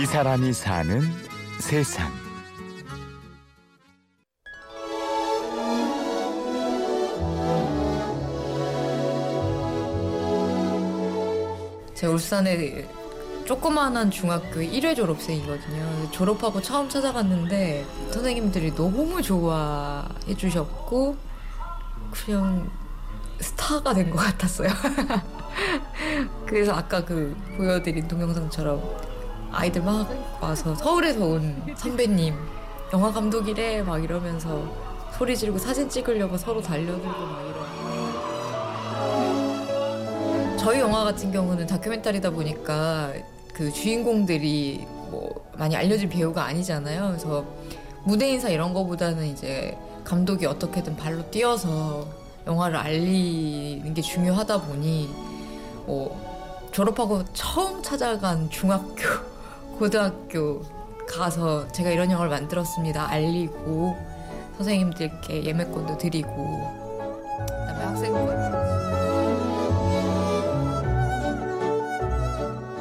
이 사람이 사는 세상. 제가 울산에 조그마한 중학교 1회 졸업생이거든요. 졸업하고 처음 찾아갔는데 선생님들이 너무 좋아해 주셨고 그냥 스타가 된 것 같았어요. 그래서 아까 그 보여드린 동영상처럼 아이들 막 와서 서울에서 온 선배님 영화 감독이래 막 이러면서 소리 지르고 사진 찍으려고 서로 달려들고 막 이러고 저희 영화 같은 경우는 다큐멘터리다 보니까 그 주인공들이 뭐 많이 알려진 배우가 아니잖아요. 그래서 무대 인사 이런 거보다는 이제 감독이 어떻게든 발로 뛰어서 영화를 알리는 게 중요하다 보니 뭐 졸업하고 처음 찾아간 중학교, 고등학교 가서 제가 이런 영화를 만들었습니다. 알리고 선생님들께 예매권도 드리고 그다음에 학생들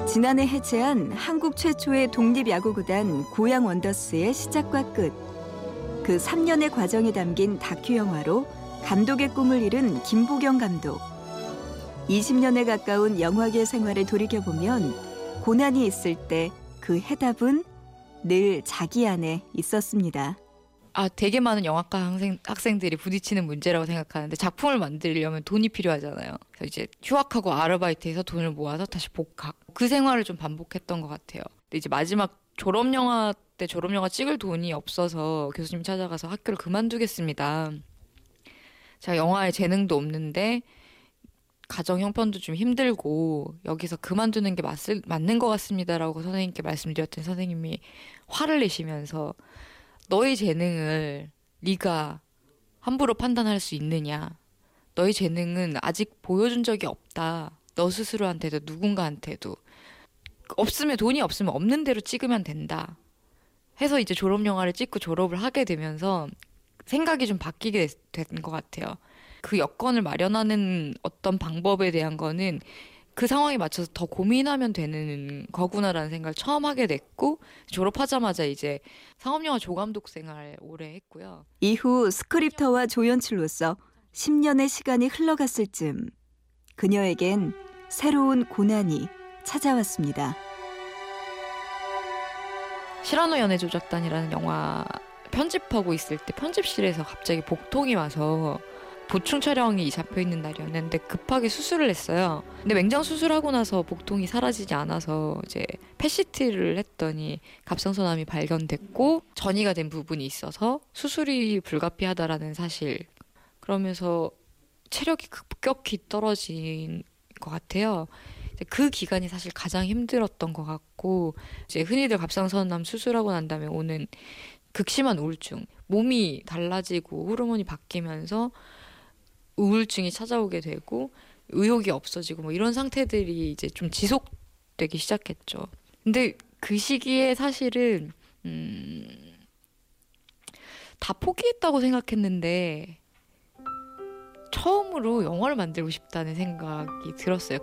지난해 해체한 한국 최초의 독립야구구단 고양 원더스의 시작과 끝. 그 3년의 과정이 담긴 다큐 영화로 감독의 꿈을 이룬 김보경 감독. 20년에 가까운 영화계 생활을 돌이켜보면 고난이 있을 때 그 해답은 늘 자기 안에 있었습니다. 아, 되게 많은 영화과 학생, 학생들이 부딪히는 문제라고 생각하는데 작품을 만들려면 돈이 필요하잖아요. 그래서 이제 휴학하고 아르바이트해서 돈을 모아서 다시 복학. 그 생활을 좀 반복했던 것 같아요. 근데 이제 마지막 졸업 영화 때 졸업 영화 찍을 돈이 없어서 교수님 찾아가서 학교를 그만두겠습니다. 제가 영화에 재능도 없는데 가정 형편도 좀 힘들고 여기서 그만두는 게 맞을, 맞는 것 같습니다라고 선생님께 말씀드렸더니 선생님이 화를 내시면서 너의 재능을 네가 함부로 판단할 수 있느냐? 너의 재능은 아직 보여준 적이 없다. 너 스스로한테도 누군가한테도 없으면 돈이 없으면 없는 대로 찍으면 된다. 해서 이제 졸업 영화를 찍고 졸업을 하게 되면서 생각이 좀 바뀌게 된 것 같아요. 그 여건을 마련하는 어떤 방법에 대한 거는 그 상황에 맞춰서 더 고민하면 되는 거구나라는 생각을 처음 하게 됐고 졸업하자마자 이제 상업영화 조감독 생활 오래 했고요. 이후 스크립터와 조연출로서 10년의 시간이 흘러갔을 즈음 그녀에겐 새로운 고난이 찾아왔습니다. 시라노 연애 조작단이라는 영화 편집하고 있을 때 편집실에서 갑자기 복통이 와서 보충 촬영이 잡혀 있는 날이었는데 급하게 수술을 했어요. 근데 맹장 수술하고 나서 복통이 사라지지 않아서 이제 패시트를 했더니 갑상선암이 발견됐고 전이가 된 부분이 있어서 수술이 불가피하다라는 사실. 그러면서 체력이 급격히 떨어진 것 같아요. 그 기간이 사실 가장 힘들었던 것 같고 이제 흔히들 갑상선암 수술하고 난 다음에 오는 극심한 우울증, 몸이 달라지고 호르몬이 바뀌면서 우울증이 찾아오게 되고 의욕이 없어지고 뭐 이런 상태들이 이제 좀 지속되기 시작했죠. 근데 그 시기에 사실은 음, 다 포기했다고 생각했는데 처음으로 영화를 만들고 싶다는 생각이 들었어요.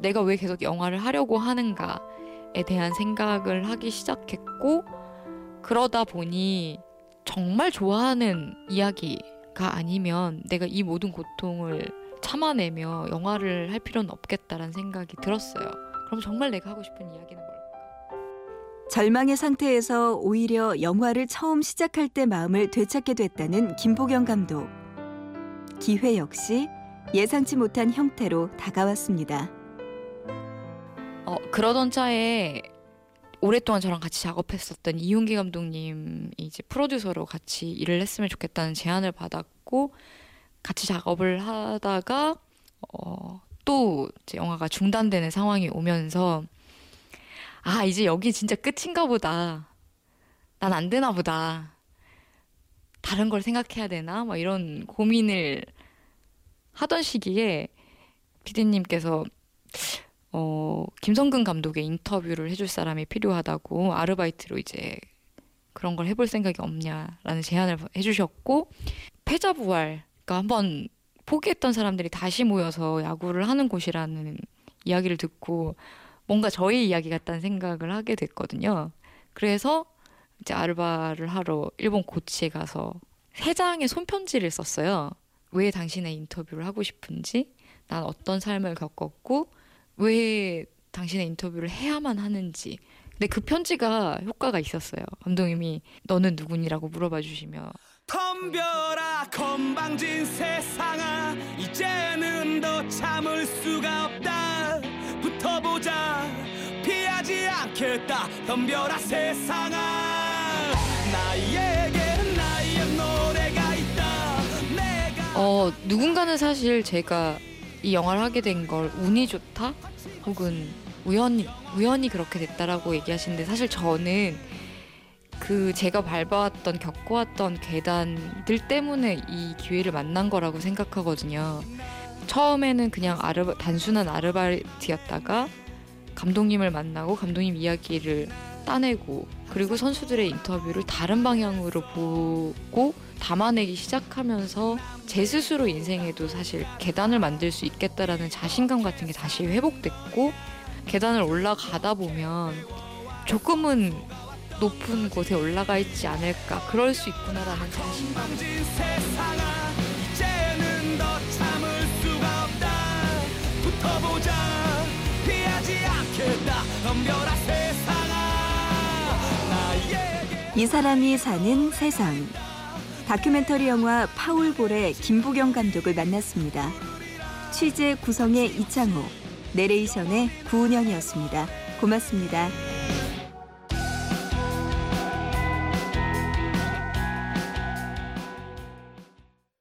내가 왜 계속 영화를 하려고 하는가에 대한 생각을 하기 시작했고 그러다 보니 정말 좋아하는 이야기 가 아니면 내가 이 모든 고통을 참아내며 영화를 할 필요는 없겠다라는 생각이 들었어요. 그럼 정말 내가 하고 싶은 이야기는 뭘까? 절망의 상태에서 오히려 영화를 처음 시작할 때 마음을 되찾게 됐다는 김보경 감독. 기회 역시 예상치 못한 형태로 다가왔습니다. 어, 그러던 차에 오랫동안 저랑 같이 작업했었던 이윤기 감독님이 이제 프로듀서로 같이 일을 했으면 좋겠다는 제안을 받았고 같이 작업을 하다가 어, 또 영화가 중단되는 상황이 오면서 아 이제 여기 진짜 끝인가 보다. 난 안 되나 보다. 다른 걸 생각해야 되나? 막 이런 고민을 하던 시기에 피디님께서 어, 김성근 감독의 인터뷰를 해줄 사람이 필요하다고 아르바이트로 이제 그런 걸 해볼 생각이 없냐라는 제안을 해주셨고 패자 부활 그러니까 한번 포기했던 사람들이 다시 모여서 야구를 하는 곳이라는 이야기를 듣고 뭔가 저희 이야기 같다는 생각을 하게 됐거든요. 그래서 이제 아르바를 하러 일본 고치에 가서 세 장의 손편지를 썼어요. 왜 당신의 인터뷰를 하고 싶은지, 난 어떤 삶을 겪었고, 왜 당신의 인터뷰를 해야만 하는지. 근데 그 편지가 효과가 있었어요. 감독님이 너는 누구니라고 물어봐 주시며 덤벼라 건방진 세상아 이제는 더 참을 수가 없다. 붙어보자. 피하지 않겠다. 덤벼라 세상아. 나에게 나의 노래가 있다. 내가 어 누군가는 사실 제가 이 영화를 하게 된 걸 운이 좋다? 혹은 우연히 우연히 그렇게 됐다라고 얘기하시는데 사실 저는 그 제가 밟아왔던 겪어왔던 계단들 때문에 이 기회를 만난 거라고 생각하거든요. 처음에는 그냥 아르바, 단순한 아르바이트였다가 감독님을 만나고 감독님 이야기를 따내고 그리고 선수들의 인터뷰를 다른 방향으로 보고 담아내기 시작하면서 제 스스로 인생에도 사실 계단을 만들 수 있겠다라는 자신감 같은 게 다시 회복됐고 계단을 올라가다 보면 조금은 높은 곳에 올라가 있지 않을까 그럴 수 있구나라는 자신감 이 사람이 사는 세상. 다큐멘터리 영화 파울볼의 김보경 감독을 만났습니다. 취재 구성의 이창호, 내레이션의 구은영이었습니다. 고맙습니다.